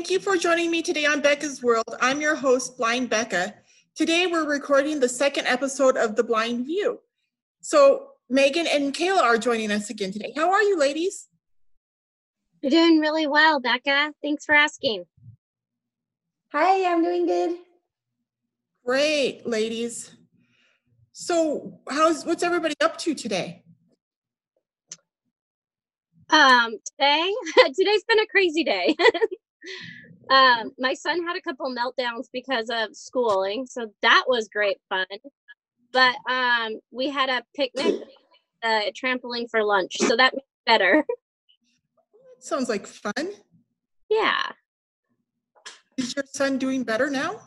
Thank you for joining me today on Becca's World. I'm your host, Blind Becca. Today we're recording the second episode of The Blind View. So Megan and Kayla are joining us again today. How are you, ladies? You're doing really well, Becca. Thanks for asking. Hi, I'm doing good. Great, ladies. So, how's what's everybody up to today? Um, today, today's been a crazy day. um, my son had a couple meltdowns because of schooling, so that was great fun. But um, we had a picnic, uh, trampoline for lunch, so that made better. Sounds like fun. Yeah. Is your son doing better now?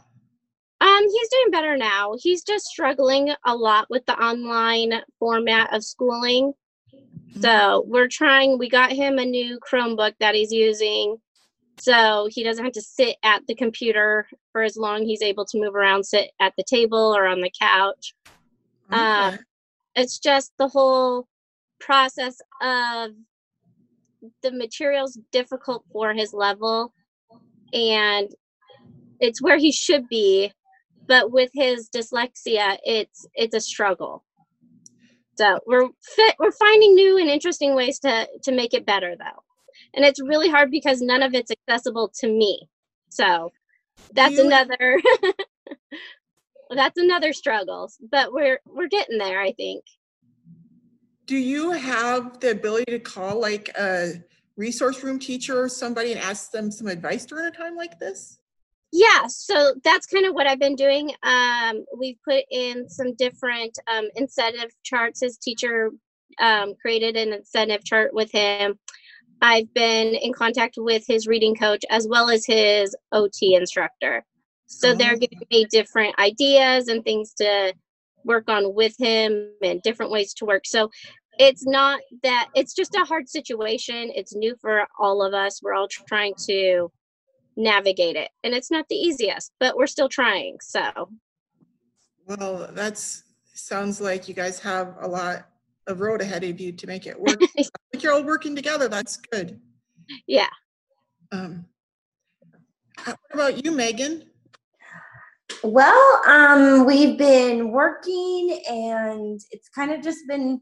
Um, he's doing better now. He's just struggling a lot with the online format of schooling. So we're trying, we got him a new Chromebook that he's using. So he doesn't have to sit at the computer for as long. He's able to move around, sit at the table or on the couch. Okay. Um, it's just the whole process of the material's difficult for his level and it's where he should be but with his dyslexia it's it's a struggle so we're fit we're finding new and interesting ways to to make it better though and it's really hard because none of it's accessible to me so that's you- another that's another struggle but we're we're getting there i think Do you have the ability to call like a resource room teacher or somebody and ask them some advice during a time like this? Yeah, so that's kind of what I've been doing. Um, we've put in some different um, incentive charts. His teacher um, created an incentive chart with him. I've been in contact with his reading coach as well as his OT instructor. So they're Oh. giving me different ideas and things to work on with him and different ways to work. So it's not that it's just a hard situation. It's new for all of us. We're all trying to navigate it and it's not the easiest but we're still trying so Well, that's sounds like you guys have a lot of road ahead of you to make it work. like you're all working together. That's good. yeah Um, what about you, Megan? Well, um, we've been working and it's kind of just been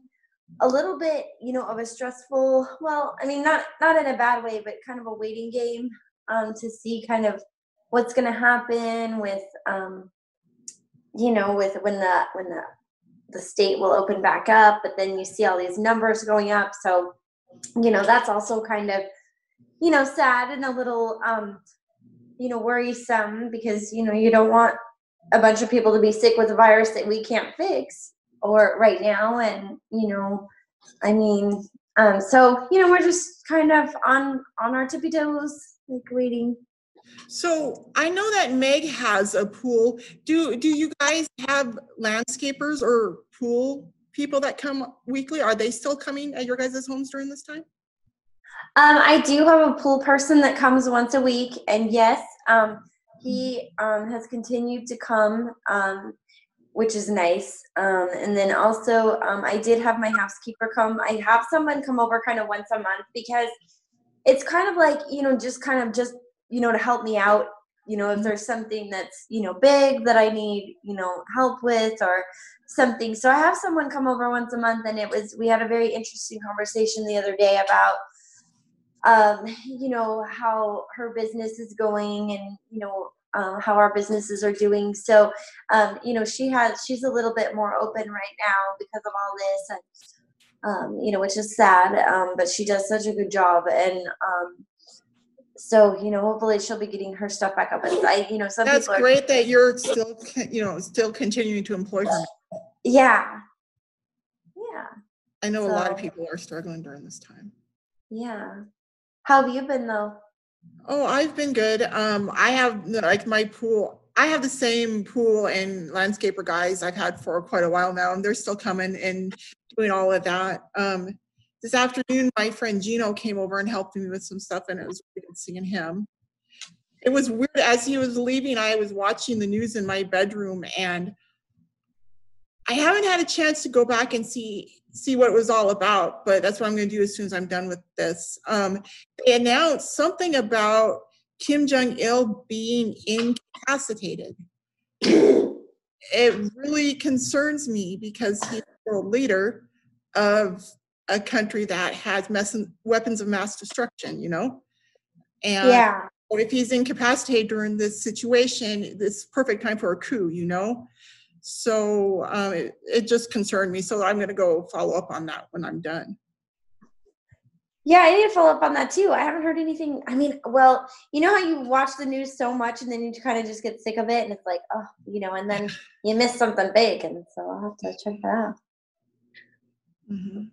a little bit, you know, of a stressful, well, I mean, not not in a bad way, but kind of a waiting game um to see kind of what's going to happen with um you know, with when the when the the state will open back up, but then you see all these numbers going up, so you know, that's also kind of you know, sad and a little um you know, worrisome because you know, you don't want a bunch of people to be sick with a virus that we can't fix or right now. And you know i mean um so you know we're just kind of on on our tippy toes like waiting So I know that Meg has a pool. Do do you guys have landscapers or pool people that come weekly? Are they still coming at your guys' homes during this time? um i do have a pool person that comes once a week and yes um he um has continued to come um which is nice um and then also um i did have my housekeeper come i have someone come over kind of once a month because it's kind of like you know just kind of just you know to help me out you know if there's something that's you know big that i need you know help with or something so i have someone come over once a month and it was we had a very interesting conversation the other day about um you know how her business is going and you know um, how our businesses are doing so um you know she has she's a little bit more open right now because of all this and um, you know, which is sad. Um, but she does such a good job, and um, so you know, hopefully she'll be getting her stuff back up. And I, you know, some That's people are, great that you're still, you know, still continuing to employ her. yeah, yeah, I know a lot of people are struggling during this time. yeah. How have you been though? Oh, I've been good. Um, I have like my pool. I have the same pool and landscaper guys I've had for quite a while now, and they're still coming and doing all of that. Um, this afternoon, my friend Gino came over and helped me with some stuff, and it was really good seeing him. It was weird as he was leaving. I was watching the news in my bedroom, and I haven't had a chance to go back and see see what it was all about. But that's what I'm going to do as soon as I'm done with this. Um, they announced something about Kim Jong Il being incapacitated. It really concerns me because he's the leader of a country that has mess- weapons of mass destruction, you know? And yeah. if he's incapacitated during this situation, this perfect time for a coup, you know? So um, it, it just concerned me. So I'm going to go follow up on that when I'm done. Yeah, I need to follow up on that too. I haven't heard anything. I mean, well, you know how you watch the news so much and then you kind of just get sick of it and it's like, oh, you know, and then you miss something big. And so I'll have to check that out. Mhm.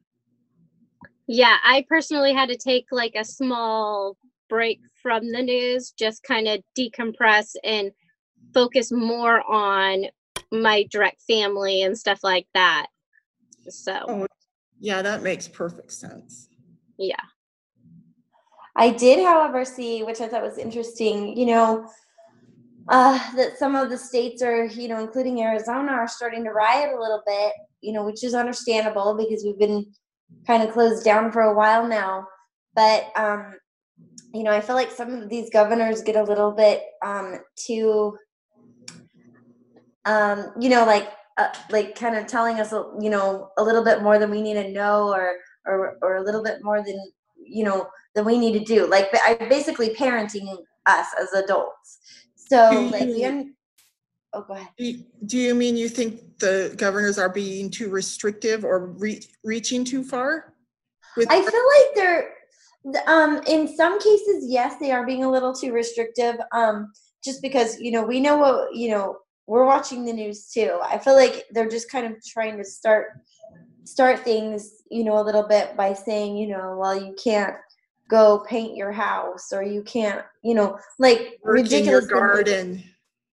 Yeah, I personally had to take like a small break from the news, just kind of decompress and focus more on my direct family and stuff like that. So, Oh, yeah, that makes perfect sense. yeah. I did, however, see, which I thought was interesting, you know, uh, that some of the states are, you know, including Arizona, are starting to riot a little bit, you know, which is understandable because we've been kind of closed down for a while now. But, um, you know, I feel like some of these governors get a little bit um, too, um, you know, like, uh, like kind of telling us, you know, a little bit more than we need to know, or, or, or a little bit more than, you know, than we need to do. Like, I basically parenting us as adults. So, like, we, un- oh, go ahead. Do you- mean you think the governors are being too restrictive or re- reaching too far? With I feel like they're, um, in some cases, yes, they are being a little too restrictive. Um, just because you know we know what you know we're watching the news too. I feel like they're just kind of trying to start start things, you know, a little bit by saying, you know, well, you can't go paint your house or you can't, you know, like your ridiculous. things. garden.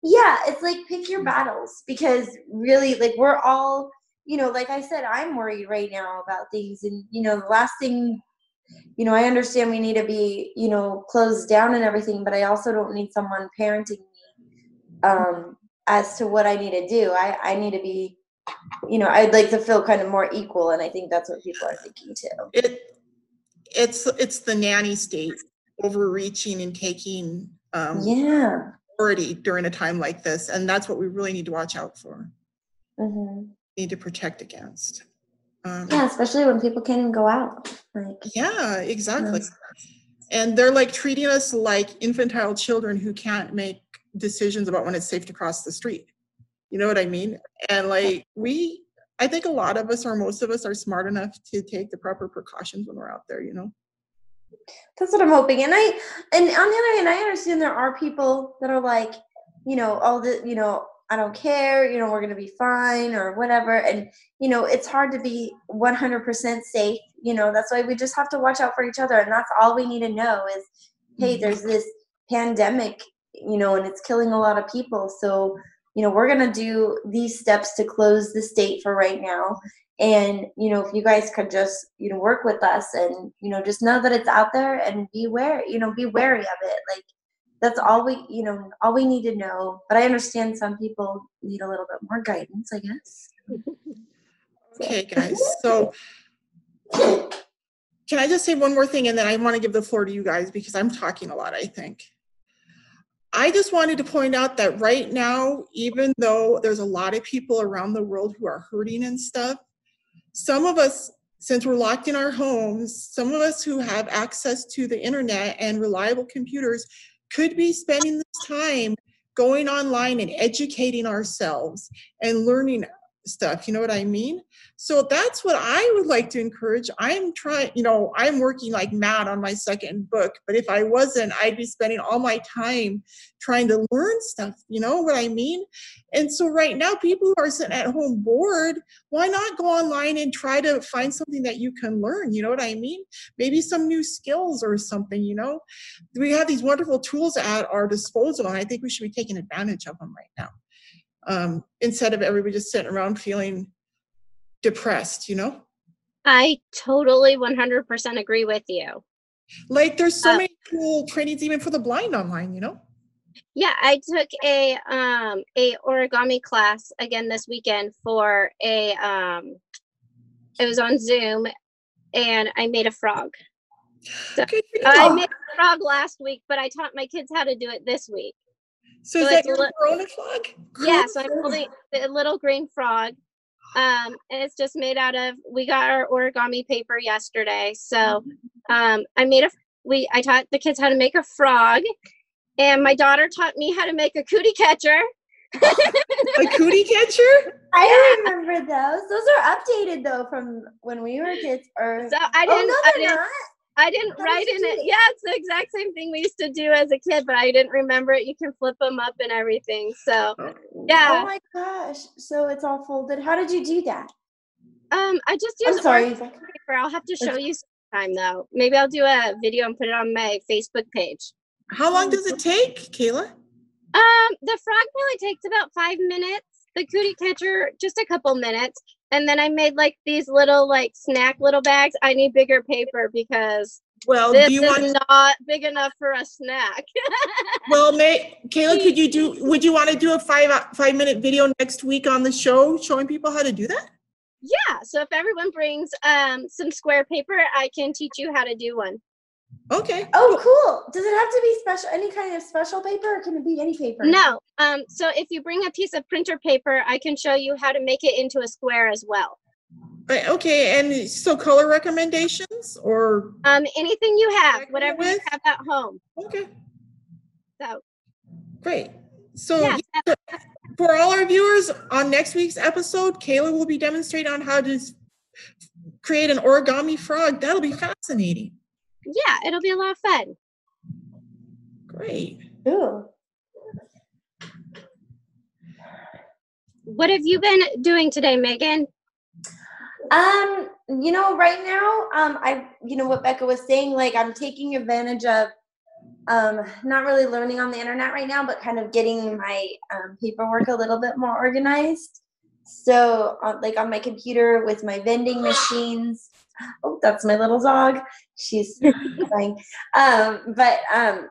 Yeah, it's like pick your battles because really, like, we're all, you know, like I said, I'm worried right now about things. And, you know, the last thing, you know, I understand we need to be, you know, closed down and everything, but I also don't need someone parenting me um, as to what I need to do. I, I need to be, you know, I'd like to feel kind of more equal. And I think that's what people are thinking too. It, it's, it's the nanny state overreaching and taking um, Yeah. During a time like this. And that's what we really need to watch out for, hmm need to protect against. Um, Yeah, especially when people can't even go out. Like, Yeah, exactly. Yes. And they're like treating us like infantile children who can't make decisions about when it's safe to cross the street. You know what I mean? And like we, I think a lot of us or most of us are smart enough to take the proper precautions when we're out there, you know? That's what I'm hoping. And I and on the other hand, I understand there are people that are like, you know, all the you know, I don't care, you know, we're gonna be fine or whatever. And you know, it's hard to be 100% safe. You know, that's why we just have to watch out for each other. And that's all we need to know is, hey, Mhm. there's this pandemic, you know, and it's killing a lot of people. So you know, we're gonna do these steps to close the state for right now. And you know, if you guys could just you know work with us and you know just know that it's out there and be wary, you know, be wary of it. Like that's all we you know all we need to know. But I understand some people need a little bit more guidance, I guess. Okay, guys. So can I just say one more thing and then I want to give the floor to you guys because I'm talking a lot, I think. I just wanted to point out that right now, even though there's a lot of people around the world who are hurting and stuff, some of us, since we're locked in our homes, some of us who have access to the internet and reliable computers could be spending this time going online and educating ourselves and learning stuff. You know what I mean? So that's what I would like to encourage. I'm trying, you know, I'm working like mad on my second book, but if I wasn't, I'd be spending all my time trying to learn stuff. You know what I mean? And so right now, people who are sitting at home bored, why not go online and try to find something that you can learn? You know what I mean? Maybe some new skills or something, you know? We have these wonderful tools at our disposal, and I think we should be taking advantage of them right now um, instead of everybody just sitting around feeling depressed, you know? I totally 100% agree with you. Like there's so Uh, many cool trainings even for the blind online, you know? Yeah, I took a um a origami class again this weekend for a um it was on Zoom and I made a frog. Good I made a frog last week, but I taught my kids how to do it this week. So is that it's a your li- Corona flag? Yeah, so I'm holding the little green frog. Um, and it's just made out of we got our origami paper yesterday. So um I made a we I taught the kids how to make a frog and my daughter taught me how to make a cootie catcher. A cootie catcher? I remember those. Those are updated though from when we were kids. Or So I oh didn't no, I they're didn't not. I didn't That write in it. cute. Yeah, it's the exact same thing we used to do as a kid, but I didn't remember it. You can flip them up and everything. So Yeah. Oh my gosh! So it's all folded. How did you do that? um I just I'm sorry. paper. I'll have to show you sometime though. Maybe I'll do a video and put it on my Facebook page. How long does it take, Kayla? Um, the frog probably takes about five minutes. The cootie catcher, just a couple minutes. And then I made like these little like snack little bags. I need bigger paper because Well, this do you is want? not big enough for a snack. Well, May, Kayla, could you do? Would you want to do a five five minute video next week on the show showing people how to do that? yeah. So if everyone brings um some square paper, I can teach you how to do one. Okay. Oh, cool. Does it have to be special? Any kind of special paper, or can it be any paper? No. Um, so if you bring a piece of printer paper, I can show you how to make it into a square as well. Uh, Okay, and so color recommendations or Um, anything you have, Agree whatever you have at home. okay, So great. So yeah, yeah, for all our viewers on next week's episode, Kayla will be demonstrating on how to create an origami frog. That'll be fascinating. Yeah, it'll be a lot of fun. Great. Ooh. What have you been doing today, Megan? Um, you know, right now, um, I, you know, what Becca was saying, like I'm taking advantage of, um, not really learning on the internet right now, but kind of getting my um, paperwork a little bit more organized. So, uh, like on my computer with my vending machines. Oh, that's my little dog. She's crying. Um, but um,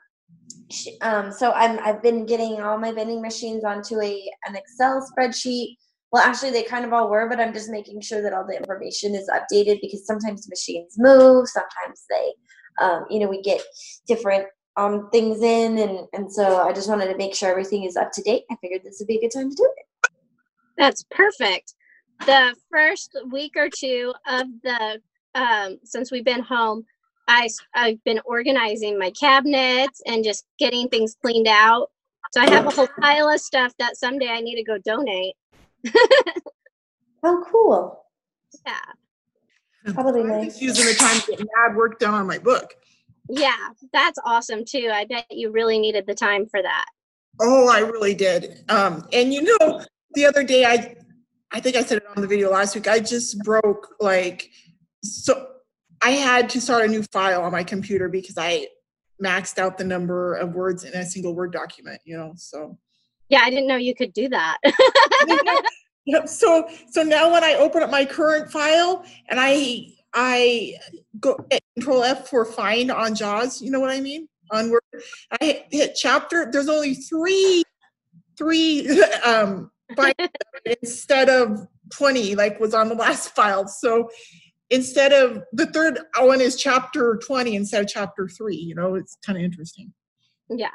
sh um, so I'm I've been getting all my vending machines onto a an Excel spreadsheet well, actually, they kind of all were, but I'm just making sure that all the information is updated because sometimes machines move, sometimes they, um, you know, we get different um, things in, and and so I just wanted to make sure everything is up to date. I figured this would be a good time to do it. That's perfect. The first week or two of the um, since we've been home, I s- I've been organizing my cabinets and just getting things cleaned out. So I have a whole pile of stuff that someday I need to go donate. Oh, cool! Yeah, Probably I'm nice. just using the time to get mad work done on my book. yeah, that's awesome too. I bet you really needed the time for that. Oh, I really did. Um, and you know, the other day I I think I said it on the video last week. I just broke like so I had to start a new file on my computer because I maxed out the number of words in a single word document, you know. So Yeah, I didn't know you could do that. Yep. So so now when I open up my current file and I I go control F for find on JAWS, you know what I mean? On Word, I hit, hit chapter. There's only three three um instead of 20 like was on the last file. So instead of the third oh, one is chapter 20 instead of chapter 3, you know, it's kind of interesting. yeah,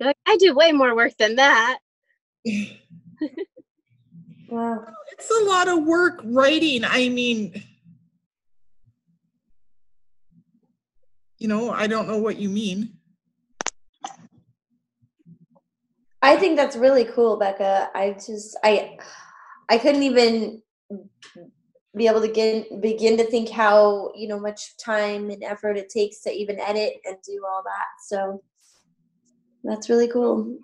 You're like, I do way more work than that. Wow. It's a lot of work writing. I mean, you know, I don't know what you mean. I think that's really cool, Becca. I just I I couldn't even be able to get begin to think how you know much time and effort it takes to even edit and do all that. So that's really cool.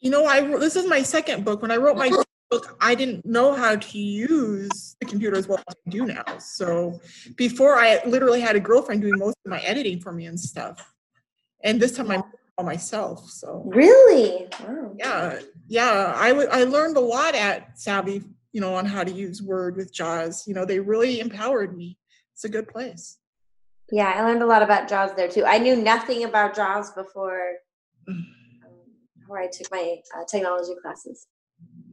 You know, I this is my second book. When I wrote my book, I didn't know how to use the computer as well as I do now. So before, I literally had a girlfriend doing most of my editing for me and stuff. And this time I'm all myself. So Really? Wow. yeah, yeah, I w- I learned a lot at SAAVI, you know, on how to use Word with JAWS. You know, they really empowered me. It's a good place. Yeah, I learned a lot about JAWS there too. I knew nothing about JAWS before um, before I took my uh, technology classes.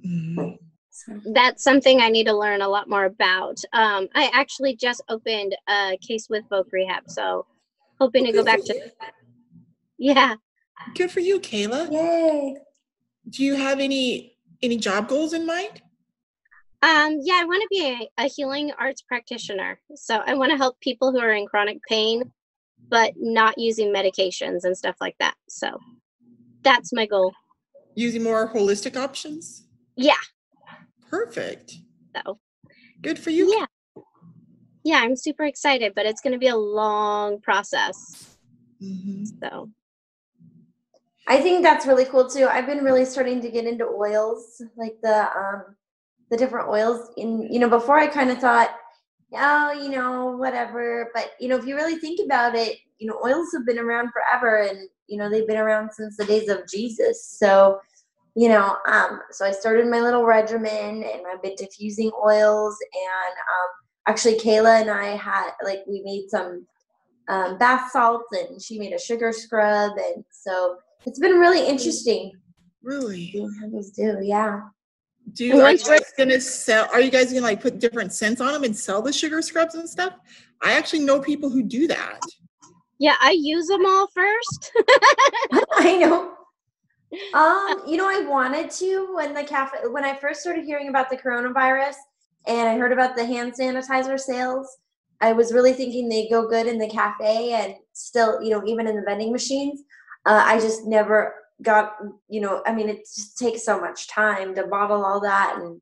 Mhm. That's something I need to learn a lot more about. Um, I actually just opened a case with Voc Rehab, so hoping to go back to. you. Yeah. Good for you, Kayla. Yay. Do you have any any job goals in mind? Um, yeah, I want to be a, a healing arts practitioner. So I want to help people who are in chronic pain, but not using medications and stuff like that. So that's my goal. Using more holistic options? Yeah. Perfect. So Good for you. yeah. Yeah, I'm super excited, but it's going to be a long process. Mhm. So I think that's really cool too. I've been really starting to get into oils, like the um the different oils in you know, before I kind of thought, oh, you know, whatever, but you know, if you really think about it, you know, oils have been around forever and you know, they've been around since the days of Jesus. So, you know, um so I started my little regimen and I've been diffusing oils and um actually Kayla and I had like we made some um, bath salts and she made a sugar scrub and so it's been really interesting Really? seeing how these do. Yeah. Do you, are you guys gonna sell? Are you guys gonna like put different scents on them and sell the sugar scrubs and stuff? I actually know people who do that. yeah, I use them all first. I know. Um, you know, I wanted to when the cafe when I first started hearing about the coronavirus and I heard about the hand sanitizer sales, I was really thinking they go good in the cafe and still, you know, even in the vending machines. Uh, I just never got, you know, I mean, it just takes so much time to bottle all that and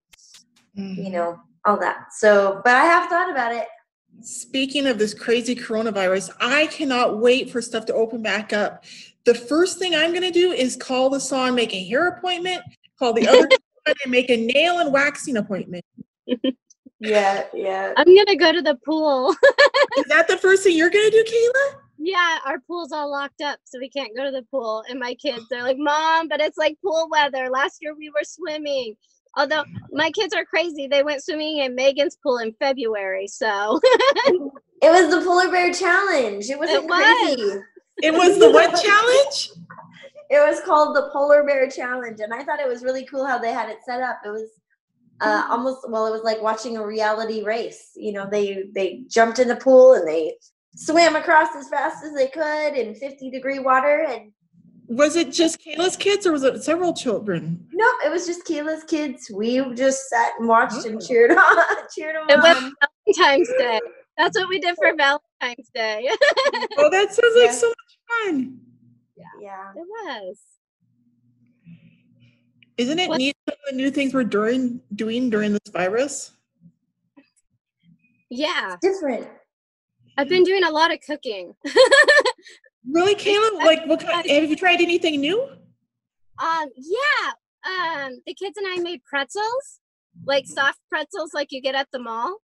you mm-hmm. know all that. So, but I have thought about it. Speaking of this crazy coronavirus, I cannot wait for stuff to open back up. The first thing I'm going to do is call the saw and make a hair appointment, call the other and make a nail and waxing appointment. Yeah, yeah. I'm going to go to the pool. Is that the first thing you're going to do, Kayla? Yeah, our pool's all locked up, so we can't go to the pool. And my kids, they're like, Mom, but it's like pool weather. Last year we were swimming. Although my kids are crazy. They went swimming in Megan's pool in February. So It was the polar bear challenge. It wasn't It was. crazy. It was the what challenge? It was called the polar bear challenge, and I thought it was really cool how they had it set up. It was uh, almost well, it was like watching a reality race. You know, they they jumped in the pool and they swam across as fast as they could in 50 degree water, and Was it just Kayla's kids or was it several children? nope, it was just Kayla's kids. We just sat and watched and Oh. cheered on, cheered them it was on. Valentine's Day. That's what we did for Valentine's Day. Oh, that sounds like Yeah. so much fun. Yeah. it was. Isn't it What- neat some of the new things we're doing doing during this virus? Yeah, Different. I've been doing a lot of cooking. Really, Kayla? Like, what kind? Have you tried anything new? Um, yeah. Um, the kids and I made pretzels, like soft pretzels, like you get at the mall.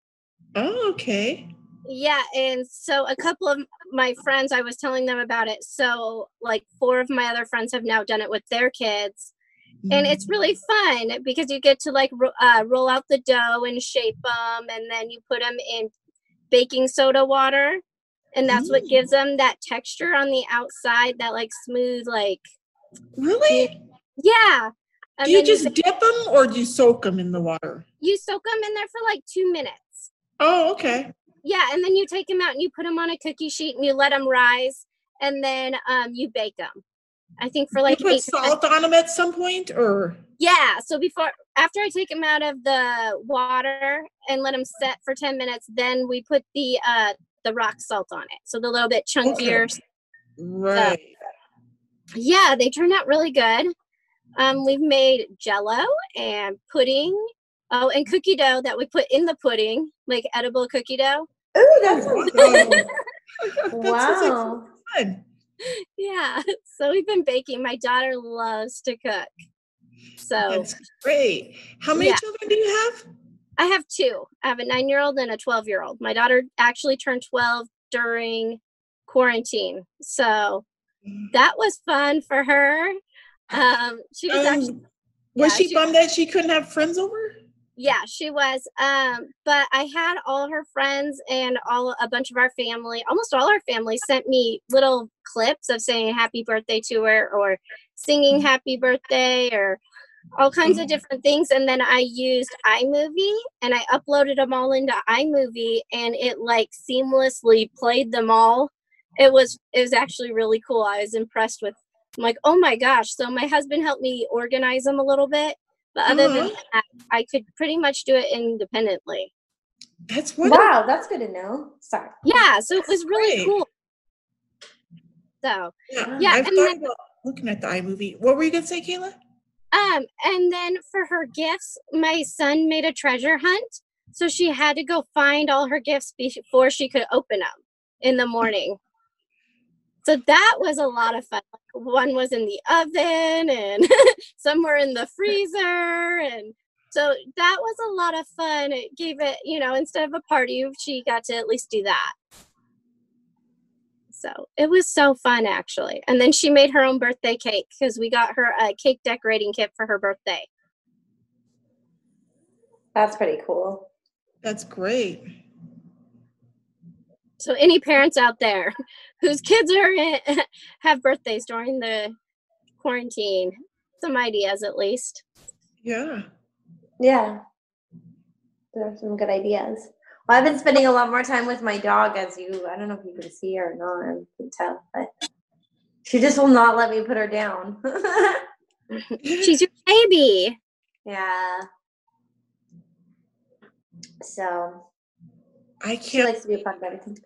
Oh, okay. Yeah, and so a couple of my friends, I was telling them about it. So, like, four of my other friends have now done it with their kids, and it's Mm. really fun because you get to like ro- uh, roll out the dough and shape them, and then you put them in baking soda water, and that's what Mm. gives them that texture on the outside, that like smooth, like really. yeah. And Do you just ba- dip them or do you soak them in the water? you soak them in there for like two minutes. Oh, okay. Yeah, and then you take them out and you put them on a cookie sheet and you let them rise, and then um, you bake them. I think for like you put eight. to salt on them at some point, or Yeah, so before after I take them out of the water and let them set for ten minutes, then we put the uh the rock salt on it, so the little bit chunkier. right? Yeah, they turned out really good. Um, we've made Jello and pudding. Oh, and cookie dough that we put in the pudding, like edible cookie dough. Ooh, that sounds Wow. good. That sounds like fun. Yeah, so we've been baking. My daughter loves to cook, so That's great. How many Yeah. children do you have? I have two. I have a nine-year-old and a twelve-year-old. My daughter actually turned twelve during quarantine, so that was fun for her. Um, she was actually Um, was yeah, she she- bummed that she couldn't have friends over? Yeah, she was. Um, but I had all her friends and all a bunch of our family, almost all our family sent me little clips of saying happy birthday to her or singing happy birthday or all kinds of different things. And then I used iMovie and I uploaded them all into iMovie and it like seamlessly played them all it was it was actually really cool. I was impressed with. I'm like, oh my gosh! So my husband helped me organize them a little bit, but other than Uh-huh. that, I could pretty much do it independently. That's wonderful. Wow, that's good to know. Sorry. Yeah, so it was really great. cool. So Yeah, Yeah, I've and then- looking at the iMovie. What were you gonna say, Kayla? Um, and then for her gifts, my son made a treasure hunt. So she had to go find all her gifts before she could open them in the morning. So that was a lot of fun. One was in the oven and some were in the freezer. And so that was a lot of fun. It gave it, you know, instead of a party, she got to at least do that. So it was so fun actually. And then she made her own birthday cake because we got her a cake decorating kit for her birthday. That's pretty cool. That's great. So any parents out there whose kids are in, have birthdays during the quarantine, some ideas at least. Yeah. Yeah. There are some good ideas. Well, I've been spending a lot more time with my dog, as you, I don't know if you can see her or not, I can tell, but she just will not let me put her down. She's your baby. yeah. So I can't likes to be a part of everything.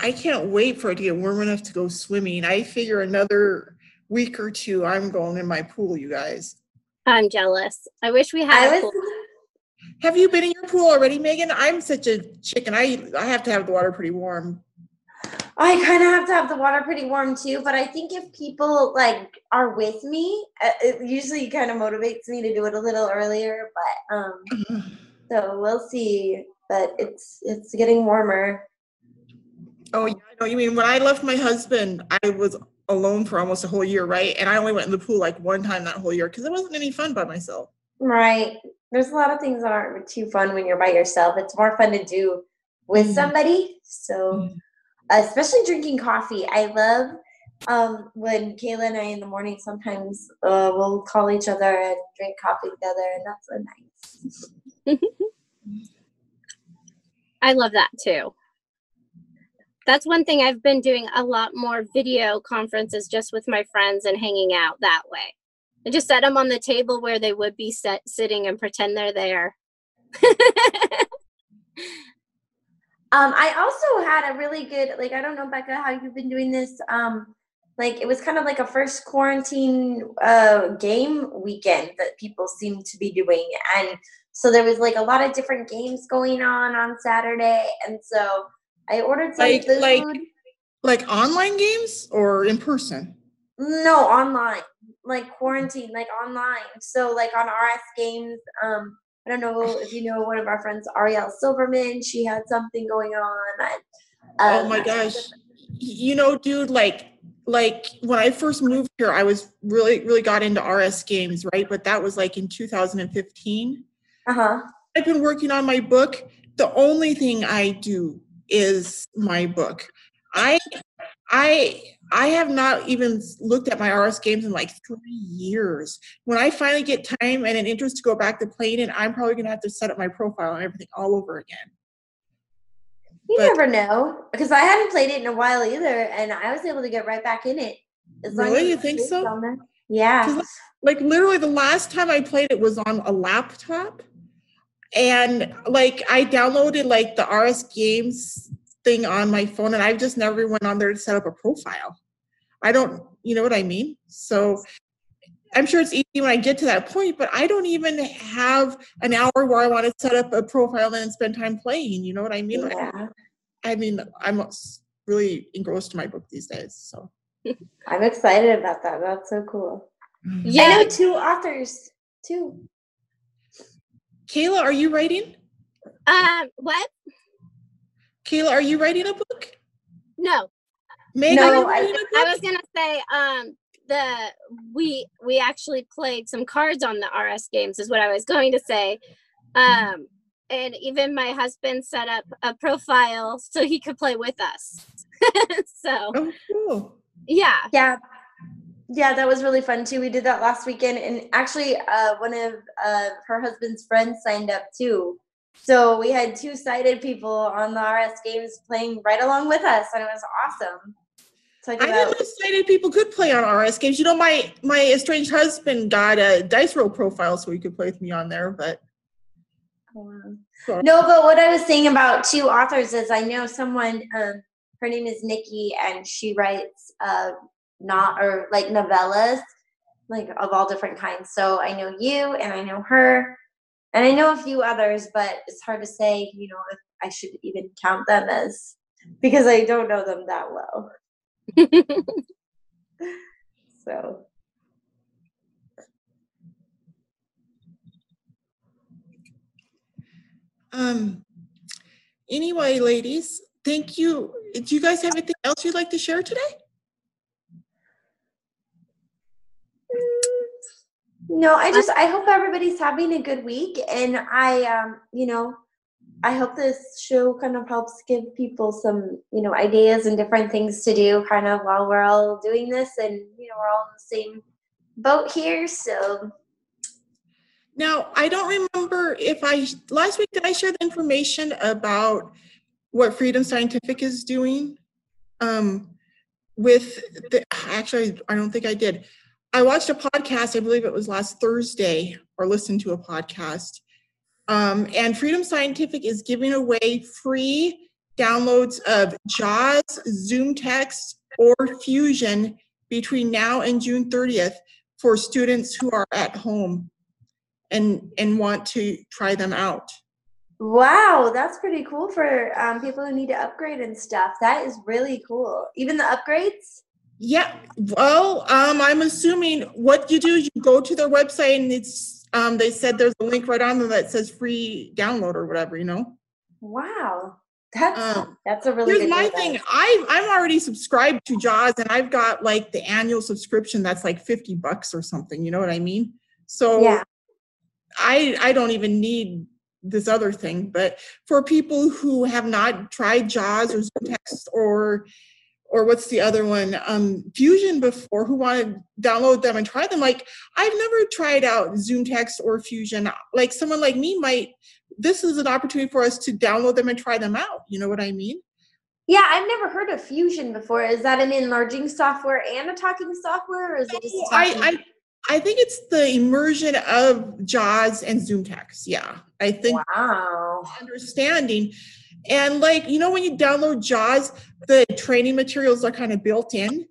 I can't wait for it to get warm enough to go swimming. I figure another week or two I'm going in my pool, you guys. I'm jealous. I wish we had I a was, pool. Have you been in your pool already, Megan? I'm such a chicken. I I have to have the water pretty warm. I kind of have to have the water pretty warm too, but I think if people like are with me, uh, it usually kind of motivates me to do it a little earlier. But um, so we'll see. But it's it's getting warmer. Oh, yeah, I know. You mean when I left my husband, I was alone for almost a whole year, right? And I only went in the pool like one time that whole year because it wasn't any fun by myself. Right. There's a lot of things that aren't too fun when you're by yourself. It's more fun to do with Mm. somebody. So, especially drinking coffee. I love um, when Kayla and I in the morning sometimes uh, we'll call each other and drink coffee together, and that's so nice. I love that too. That's one thing I've been doing a lot more video conferences just with my friends and hanging out that way. I just set them on the table where they would be set, sitting and pretend they're there. Um, I also had a really good like I don't know Becca how you've been doing this. Um, like it was kind of like a first quarantine uh, game weekend that people seem to be doing, and so there was like a lot of different games going on on Saturday, and so I ordered some Like- food. like- Like online games or in person? no, online, like quarantine, like online. So like on RS Games, um, I don't know if you know one of our friends, Ariel Silverman. She had something going on. And, oh um, my gosh. You know, dude, like like when I first moved here, I was really, really got into RS games, right? But that was like in 2015. Uh huh. I've been working on my book. The only thing I do is my book. I I I have not even looked at my RS games in like three years. When I finally get time and an interest to go back to playing it, I'm probably gonna have to set up my profile and everything all over again. You But- never know because I hadn't played it in a while either, and I was able to get right back in it. as long Really? as You think so? Yeah. 'Cause Like literally the last time I played it was on a laptop. And like I downloaded like the RS games thing on my phone and I've just never went on there to set up a profile. I don't, you know what I mean? So I'm sure it's easy when I get to that point, but I don't even have an hour where I want to set up a profile and spend time playing. You know what I mean? Yeah. I mean, I'm really engrossed in my book these days. So I'm excited about that. That's so cool. Mm-hmm. I Yeah, know two authors too. Kayla, are you writing? um, what? Kayla, are you writing a book? No, Megan, No, I- writing a book? I was gonna say, um, the we we actually played some cards on the RS games is what I was going to say. Um, and even my husband set up a profile so he could play with us. so Oh, cool. yeah, Yeah. Yeah, that was really fun too. We did that last weekend, and actually, uh, one of uh, her husband's friends signed up too. So we had two sighted people on the RS games playing right along with us, and it was awesome. I didn't know sighted people could play on RS games. You know, my my estranged husband got a dice roll profile so he could play with me on there, but so- No, but what I was saying about two authors is I know someone, um, her name is Nikki, and she writes uh, not or like novellas, like of all different kinds. So I know you, and I know her, and I know a few others, but it's hard to say, you know, if I should even count them as because I don't know them that well. So Um, anyway, ladies, thank you. Do you guys have anything else you'd like to share today? No, I just I hope everybody's having a good week and I um you know I hope this show kind of helps give people some, you know, ideas and different things to do kind of while we're all doing this and you know we're all in the same boat here. So Now, I don't remember if I, last week, did I share the information about what Freedom Scientific is doing? Um, with the, actually, I don't think I did. I watched a podcast, I believe it was last Thursday, or listened to a podcast. Um, and Freedom Scientific is giving away free downloads of JAWS, Zoom text, or Fusion between now and June 30th for students who are at home and and want to try them out. wow, that's pretty cool for um, people who need to upgrade and stuff. That is really cool. Even the upgrades? Yeah, well, um, I'm assuming what you do is you go to their website and it's um, they said there's a link right on there that says free download or whatever, you know. Wow. That's Um, that's a really Here's my thing. I I'm already subscribed to JAWS and I've got like the annual subscription that's like 50 bucks or something. You know what I mean? So Yeah. I I don't even need this other thing. But for people who have not tried JAWS or Zoom Text or or what's the other one, um, Fusion before, who want to download them and try them, like I've never tried out Zoom Text or Fusion. Like someone like me might. This is an opportunity for us to download them and try them out. You know what I mean? Yeah, I've never heard of Fusion before. Is that an enlarging software and a talking software, or is it just talking? I, I I think it's the immersion of JAWS and Zoom Text. Yeah, I think wow. understanding. And like, you know, when you download JAWS, the training materials are kind of built in.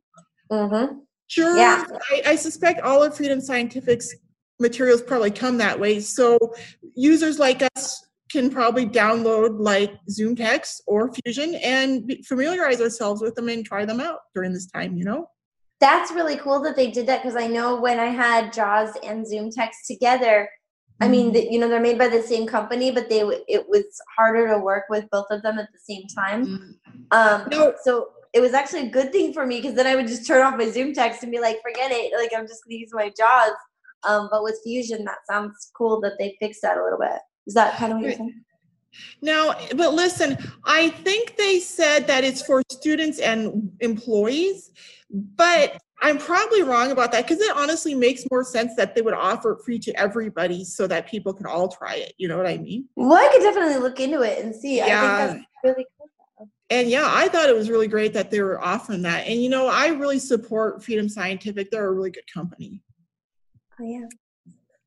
Mm-hmm. Sure, Yeah. I, I suspect all of Freedom Scientific's materials probably come that way. So users like us can probably download like Zoom Text or Fusion and familiarize ourselves with them and try them out during this time, you know? That's really cool that they did that because I know when I had JAWS and Zoom Text together, I Mm-hmm. mean, the, you know, they're made by the same company, but they it was harder to work with both of them at the same time. Um, No. so it was actually a good thing for me because then I would just turn off my Zoom Text and be like, forget it, like I'm just gonna use my JAWS. Um, but with Fusion, that sounds cool that they fixed that a little bit. Is that kind of what you're Right. saying? Now, but listen, I think they said that it's for students and employees, but I'm probably wrong about that because it honestly makes more sense that they would offer it free to everybody so that people can all try it. You know what I mean? Well, I could definitely look into it and see. I Yeah. think that's really cool. And yeah, I thought it was really great that they were offering that. And you know, I really support Freedom Scientific. They're a really good company. Oh yeah.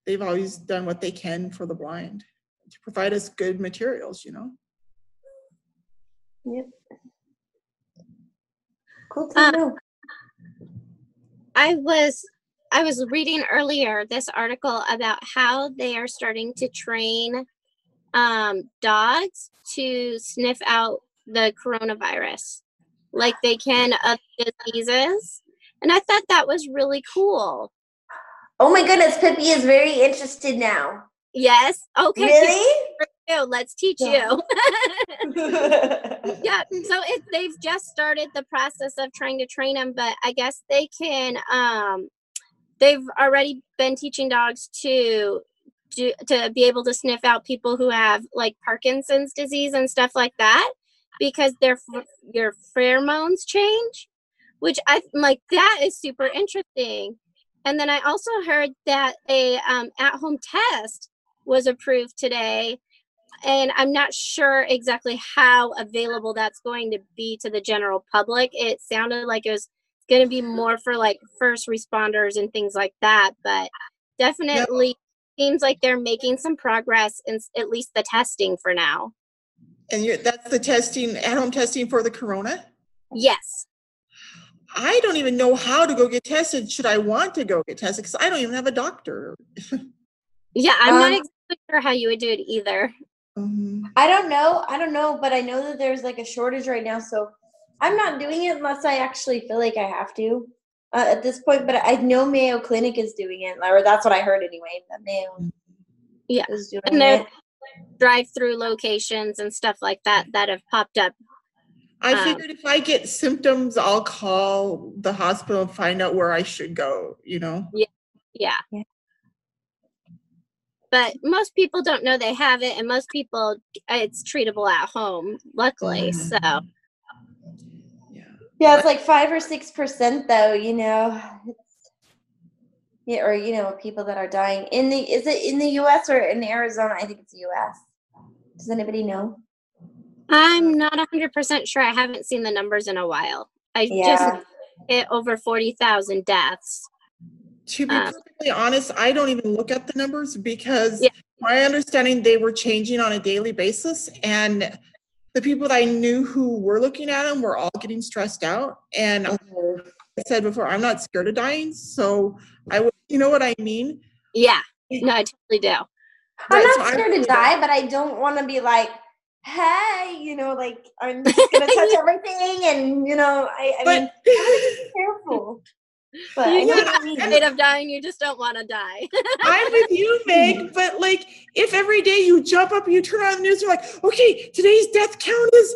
They've always done what they can for the blind to provide us good materials, you know? Yep. Cool to Uh, know. I was I was reading earlier this article about how they are starting to train um, dogs to sniff out the coronavirus, like they can other diseases, and I thought that was really cool. Oh my goodness, Pippi is very interested now. Yes. Okay. Really? You. Let's teach Yeah. you. yeah. So it, they've just started the process of trying to train them, but I guess they can. Um, they've already been teaching dogs to do to be able to sniff out people who have like Parkinson's disease and stuff like that because their your pheromones change, which I like. That is super interesting. And then I also heard that a um, at-home test was approved today and I'm not sure exactly how available that's going to be to the general public. It sounded like it was going to be more for like first responders and things like that, but definitely seems like they're making some progress in at least the testing for now. And you're, that's the testing, at-home testing for the corona? Yes. I don't even know how to go get tested. Should I want to go get tested? Because I don't even have a doctor. Yeah, I'm not Um, exactly sure how you would do it either. Um, I don't know. I don't know, but I know that there's like a shortage right now, so I'm not doing it unless I actually feel like I have to uh, at this point. But I know Mayo Clinic is doing it, or that's what I heard anyway. That Mayo Yeah. is doing And they're- it. Drive-through locations and stuff like that that have popped up. I Um, figured if I get symptoms, I'll call the hospital and find out where I should go, you know? Yeah. Yeah. But most people don't know they have it, and most people, uh, it's treatable at home, luckily. Mm-hmm. So, Yeah. Yeah, it's like five or six percent though. You know, yeah, or you know, people that are dying in the is it in the U.S. or in Arizona? I think it's U.S. Does anybody know? I'm not 100% sure. I haven't seen the numbers in a while. I just Yeah, hit over 40,000 deaths. To be Uh, perfectly honest, I don't even look at the numbers because Yeah. my understanding they were changing on a daily basis and the people that I knew who were looking at them were all getting stressed out. And I said before, I'm not scared of dying. So I would, you know what I mean? Yeah. No, I totally do. I'm not so I scared to die, but I don't want to be like, hey, you know, like I'm just gonna touch everything, and you know, I, I mean, But be careful. But You know Yeah, what you mean. afraid of dying, you just don't want to die. I'm with you, Meg. But like, if every day you jump up, you turn on the news, you're like, okay, today's death count is,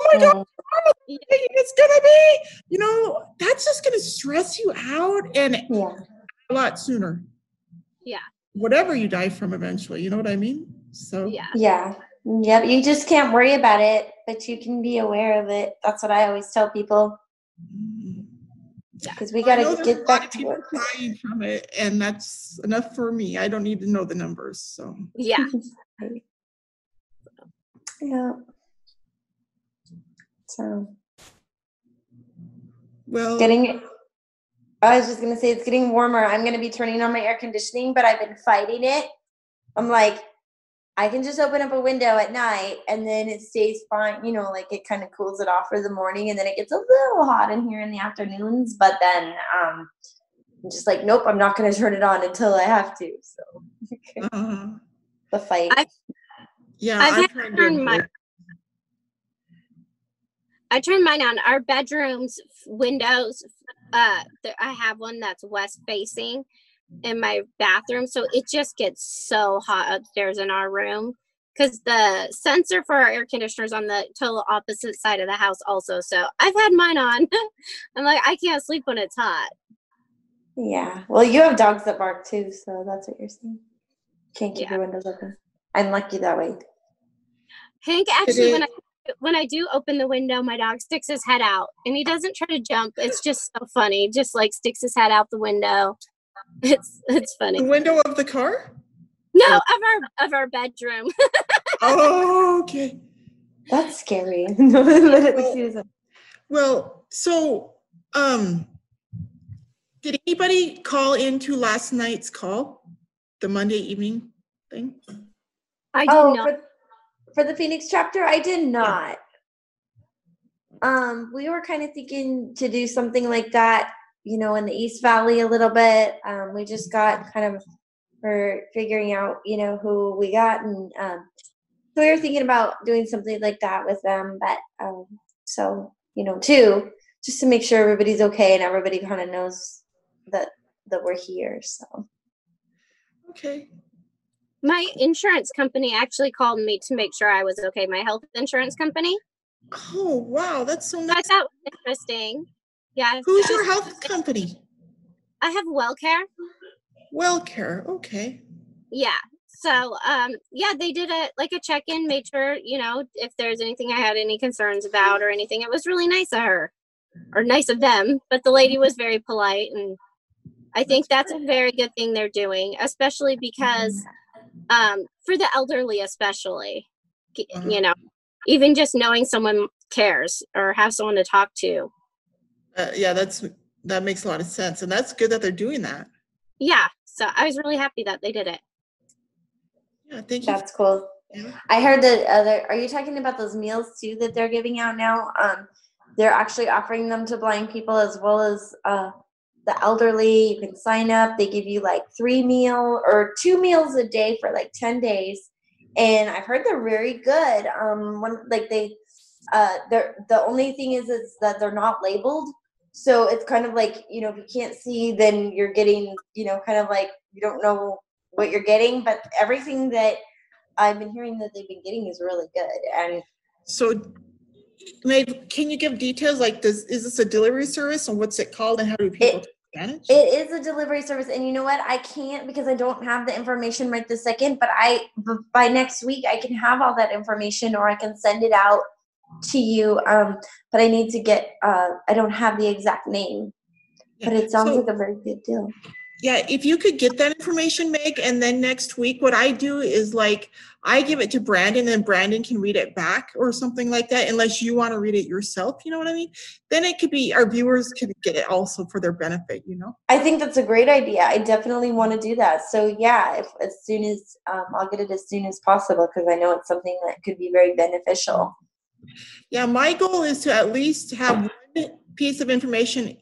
oh my god, Mhm. it's gonna be, you know, that's just gonna stress you out and Yeah. a lot sooner. Yeah. Whatever you die from eventually, you know what I mean? So Yeah. Yeah. Yep. You just can't worry about it, but you can be aware of it. That's what I always tell people Mm. Because we got know to there's a get lot back of to people work. dying from it, and that's enough for me. I don't need to know the numbers. So Yeah. Yeah. So well, getting. I was just gonna say it's getting warmer. I'm gonna be turning on my air conditioning, but I've been fighting it. I'm like, I can just open up a window at night and then it stays fine. You know, like it kind of cools it off for the morning, and then it gets a little hot in here in the afternoons. But then um, I'm just like, nope, I'm not gonna turn it on until I have to. So uh, the fight. I- yeah, I've I'm had trying to to turn my- I turned mine on. Our bedrooms windows, uh, there, I have one that's west facing in my bathroom, so it just gets so hot upstairs in our room. Because the sensor for our air conditioner is on the total opposite side of the house, also. So I've had mine on. I'm like, I can't sleep when it's hot. Yeah. Well, you have dogs that bark too, so that's what you're saying. Can't keep Yeah. your windows open. I'm lucky that way. Hank actually, when I when I do open the window, my dog sticks his head out, and he doesn't try to jump. It's just so funny. Just like sticks his head out the window. It's it's funny. the window of the car. No, of our of our bedroom. Oh, okay. That's scary. Let it Well- see Well, so um, did anybody call into last night's call, the Monday evening thing? I did oh, not. for, for the Phoenix chapter, I did not. Um, we were kind of thinking to do something like that, you know, in the East Valley a little bit. Um, we just got kind of for figuring out, you know, who we got, and um, so we were thinking about doing something like that with them. But um, so you know, too, just to make sure everybody's okay and everybody kind of knows that that we're here. So Okay. My insurance company actually called me to make sure I was okay. My health insurance company. Oh, wow, that's so I nice. thought was interesting. Yeah. Who's your health company? I have WellCare. WellCare. Okay. Yeah. So um yeah, they did a like a check-in, made sure, you know, if there's anything I had any concerns about or anything. It was really nice of her. Or nice of them. But the lady was very polite and I think that's a very good thing they're doing, especially because um for the elderly especially. Uh-huh. you know, even just knowing someone cares or have someone to talk to. Uh, yeah, that's, that makes a lot of sense. And that's good that they're doing that. Yeah. So I was really happy that they did it. Yeah, thank you. That's cool. Yeah. I heard that other. Are you talking about those meals too that they're giving out now? Um, they're actually offering them to blind people as well as uh, the elderly. You can sign up. They give you like three meal or two meals a day for like ten days, and I've heard they're very good. Um, one like they, uh, they're the only thing is is that they're not labeled. So it's kind of like you know if you can't see, then you're getting you know kind of like you don't know what you're getting, but everything that I've been hearing that they've been getting is really good. And So, can you give details? Like, does, is this a delivery service and what's it called and how do people advantage? it is a delivery service. And you know what? I can't because I don't have the information right this second. But i by next week, I can have all that information or I can send it out to you. Um, but I need to get. Uh, I don't have the exact name. But it sounds So- like a very good deal. Yeah, if you could get that information, Meg, and then next week, what I do is like, I give it to Brandon and Brandon can read it back or something like that, unless you want to read it yourself, you know what I mean? Then it could be, our viewers could get it also for their benefit, you know? I think that's a great idea. I definitely want to do that. So yeah, if as soon as um, I'll get it as soon as possible because I know it's something that could be very beneficial. Yeah, my goal is to at least have one piece of information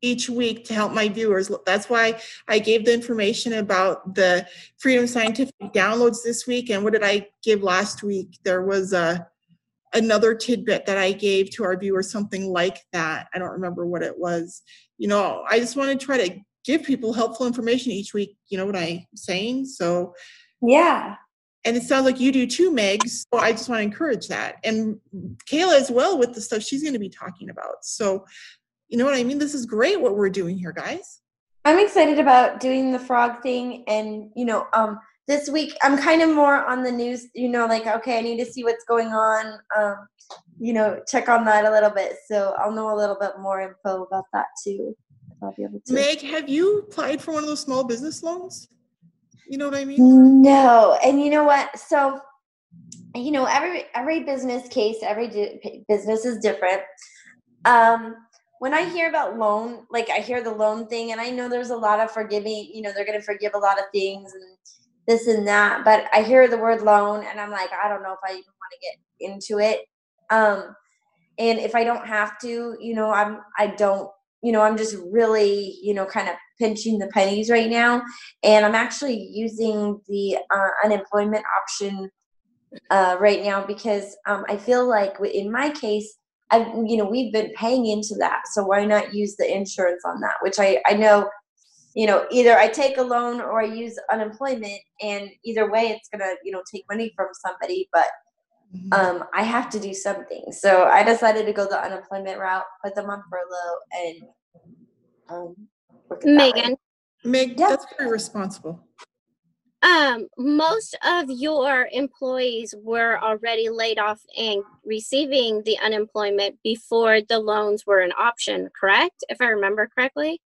each week to help my viewers. That's why I gave the information about the Freedom Scientific downloads this week. And what did I give last week? There was a another tidbit that I gave to our viewers, something like that. I don't remember what it was. You know, I just want to try to give people helpful information each week. You know what I'm saying? So Yeah. And it sounds like you do too, Meg. So I just want to encourage that. And Kayla as well with the stuff she's going to be talking about. So, you know what I mean? This is great what we're doing here, guys. I'm excited about doing the frog thing and you know, um this week I'm kind of more on the news, you know, like okay, I need to see what's going on. Um, you know, check on that a little bit. So I'll know a little bit more info about that too. I'll be able to. Meg, have you applied for one of those small business loans? You know what I mean? No, and you know what? So, you know, every every business case, every di- business is different. Um, when I hear about loan, like I hear the loan thing, and I know there's a lot of forgiving. You know, they're going to forgive a lot of things and this and that. But I hear the word loan, and I'm like, I don't know if I even want to get into it. Um, and if I don't have to, you know, I'm I don't. You know, I'm just really, you know, kind of pinching the pennies right now. And I'm actually using the uh, unemployment option uh, right now because um, I feel like in my case, I've you know we've been paying into that, so why not use the insurance on that? Which I I know, you know, either I take a loan or I use unemployment, and either way, it's gonna you know take money from somebody, but Mhm. um, I have to do something. So I decided to go the unemployment route, put them on furlough, and um, work it that way. Megan, Meg, yeah. that's very responsible. um, most of your employees were already laid off and receiving the unemployment before the loans were an option, correct? If I remember correctly.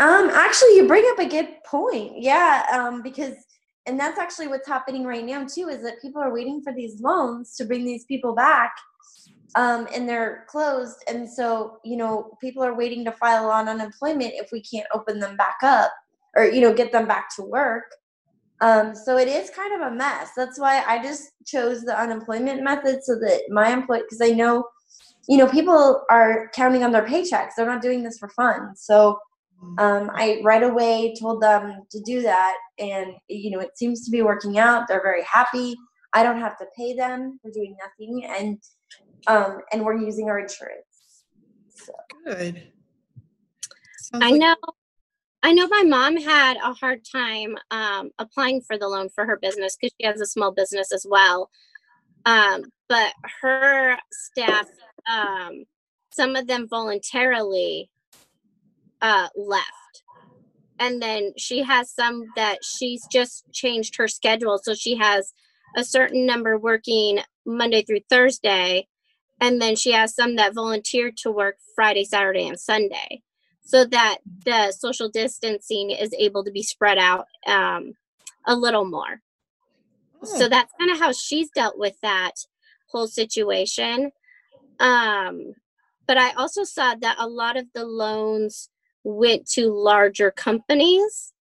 Um, actually, you bring up a good point. Yeah, um, because and that's actually what's happening right now too. Is that people are waiting for these loans to bring these people back, um, and they're closed, and so you know people are waiting to file on unemployment if we can't open them back up or you know get them back to work. Um, so it is kind of a mess. That's why I just chose the unemployment method so that my employee, because I know, you know, people are counting on their paychecks. They're not doing this for fun. So um, I right away told them to do that, and you know it seems to be working out. They're very happy. I don't have to pay them for doing nothing, and um, and we're using our insurance. So Good. Sounds I like- know. I know my mom had a hard time um, applying for the loan for her business because she has a small business as well. Um, but her staff, um, some of them voluntarily uh, left. And then she has some that she's just changed her schedule. So she has a certain number working Monday through Thursday. And then she has some that volunteered to work Friday, Saturday, and Sunday so that the social distancing is able to be spread out um, a little more. So Oh, that's kind of how she's dealt with that whole situation. Um, but I also saw that a lot of the loans went to larger companies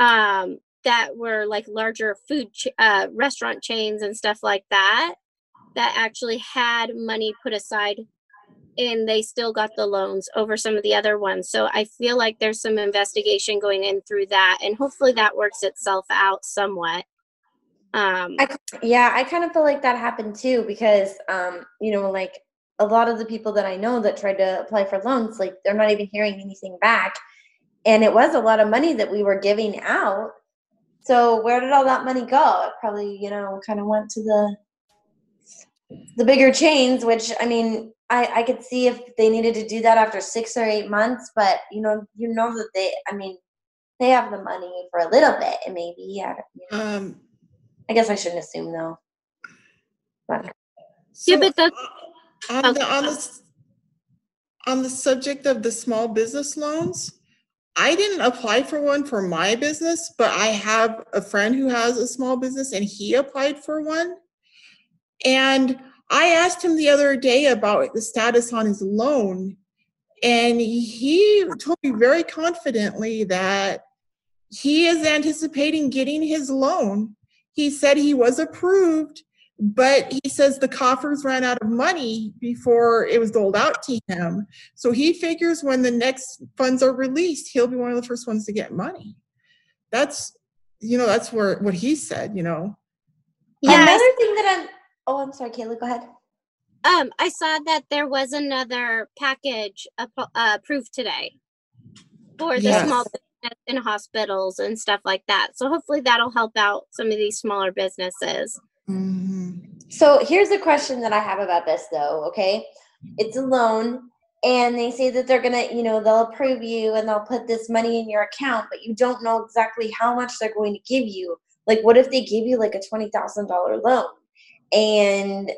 um, that were like larger food ch- uh, restaurant chains and stuff like that that actually had money put aside and they still got the loans over some of the other ones. So I feel like there's some investigation going in through that and hopefully that works itself out somewhat. Um, I, yeah, I kind of feel like that happened too because, um, you know, like a lot of the people that I know that tried to apply for loans, like they're not even hearing anything back. And it was a lot of money that we were giving out. So where did all that money go? It probably, you know, kind of went to the the bigger chains, which I mean, I, I could see if they needed to do that after six or eight months, but you know, you know that they, I mean, they have the money for a little bit, and maybe, yeah. you know. um, I guess I shouldn't assume though. But Yeah, but the- uh, On the, on the, on the subject of the small business loans, I didn't apply for one for my business, but I have a friend who has a small business and he applied for one. And I asked him the other day about the status on his loan. And he told me very confidently that he is anticipating getting his loan. He said he was approved, but he says the coffers ran out of money before it was doled out to him. So he figures when the next funds are released, he'll be one of the first ones to get money. That's, you know, that's where what he said, you know. yeah, another thing that I'm oh I'm sorry, Kayla, go ahead. Um, I saw that there was another package uh, approved today for the small business in hospitals and stuff like that. So hopefully that'll help out some of these smaller businesses. Mhm. So here's a question that I have about this though, okay? It's a loan and they say that they're gonna, you know, they'll approve you and they'll put this money in your account, but you don't know exactly how much they're going to give you. Like what if they give you like a twenty thousand dollar loan? And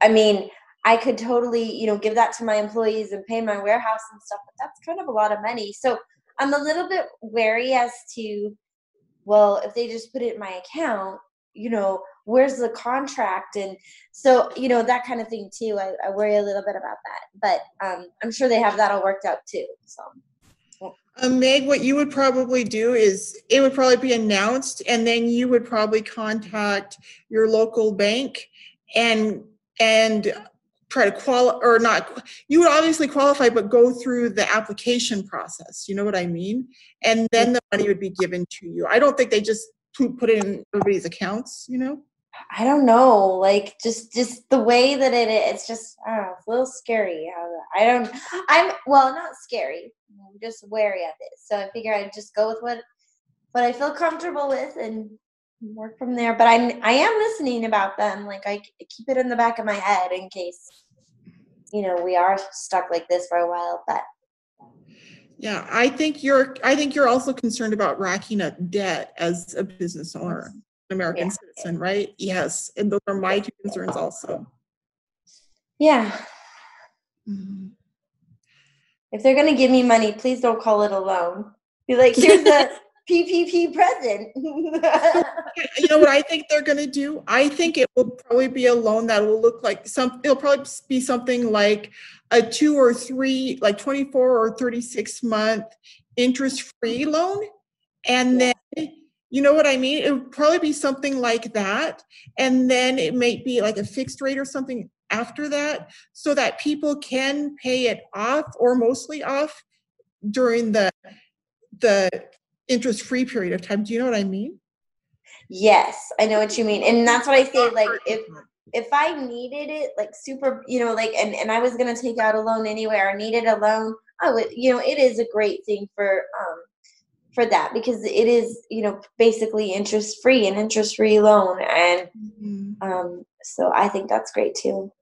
I mean, I could totally, you know, give that to my employees and pay my warehouse and stuff, but that's kind of a lot of money. So I'm a little bit wary as to, well, if they just put it in my account, you know, where's the contract? And so, you know, that kind of thing too. I, I worry a little bit about that, but um, I'm sure they have that all worked out too. So, Uh, Meg, what you would probably do is it would probably be announced and then you would probably contact your local bank and, and try to qualify or not, you would obviously qualify, but go through the application process. You know what I mean? And then the money would be given to you. I don't think they just put in everybody's accounts, you know? I don't know, like just just the way that it is, it's just I don't know, it's a little scary. I don't. I'm well, not scary. I'm just wary of it. So I figure I'd just go with what what I feel comfortable with and work from there. But I'm I am listening about them. Like I keep it in the back of my head in case you know we are stuck like this for a while. But Yeah, I think you're, I think you're also concerned about racking up debt as a business owner, an American Yeah. citizen, right? Yes, and those are my two concerns also. yeah, Mhm. if they're gonna give me money, please don't call it a loan. Be like, here's the PPP present. You know what I think they're gonna do? I think it will probably be a loan that will look like some, it'll probably be something like a two or three, like twenty-four or thirty-six month interest-free mm-hmm. loan. And then, you know what I mean? It would probably be something like that. And then it may be like a fixed rate or something after that, so that people can pay it off or mostly off during the, the interest-free period of time. Do you know what I mean? yes, I know what you mean, and that's what I say. Like, if if I needed it, like super, you know, like, and and I was gonna take out a loan anyway, or needed a loan, I would, you know, it is a great thing for um for that because it is, you know, basically interest free, an interest free loan, and Mhm. um, so I think that's great too.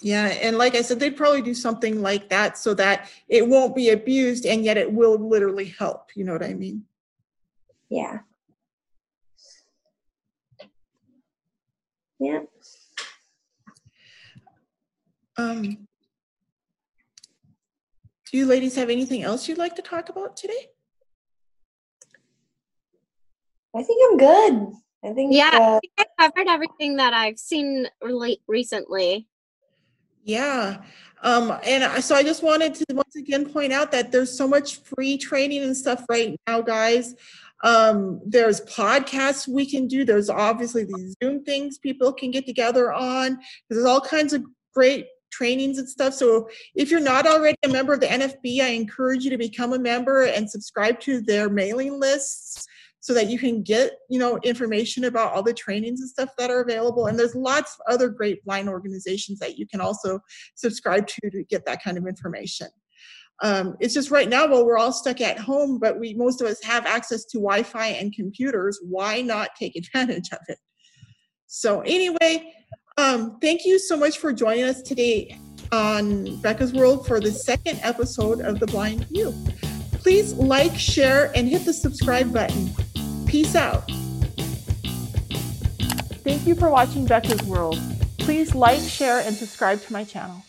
Yeah, and like I said, they'd probably do something like that so that it won't be abused and yet it will literally help. You know what I mean? Yeah. Yeah. Um, do you ladies have anything else you'd like to talk about today? I think I'm good. I think Yeah, uh, I think I covered everything that I've seen rela- recently. Yeah. Um, and so I just wanted to once again point out that there's so much free training and stuff right now, guys. Um, there's podcasts we can do. There's obviously these Zoom things people can get together on. There's all kinds of great trainings and stuff. So if you're not already a member of the NFB, I encourage you to become a member and subscribe to their mailing lists so that you can get you know information about all the trainings and stuff that are available. And there's lots of other great blind organizations that you can also subscribe to to get that kind of information. Um, it's just right now while we're all stuck at home but we most of us have access to wi-fi and computers why not take advantage of it? So anyway um, thank you so much for joining us today on becca's world for the second episode of the blind view. Please like share and hit the subscribe button Peace out. Thank you for watching Becca's World. Please like, share, and subscribe to my channel.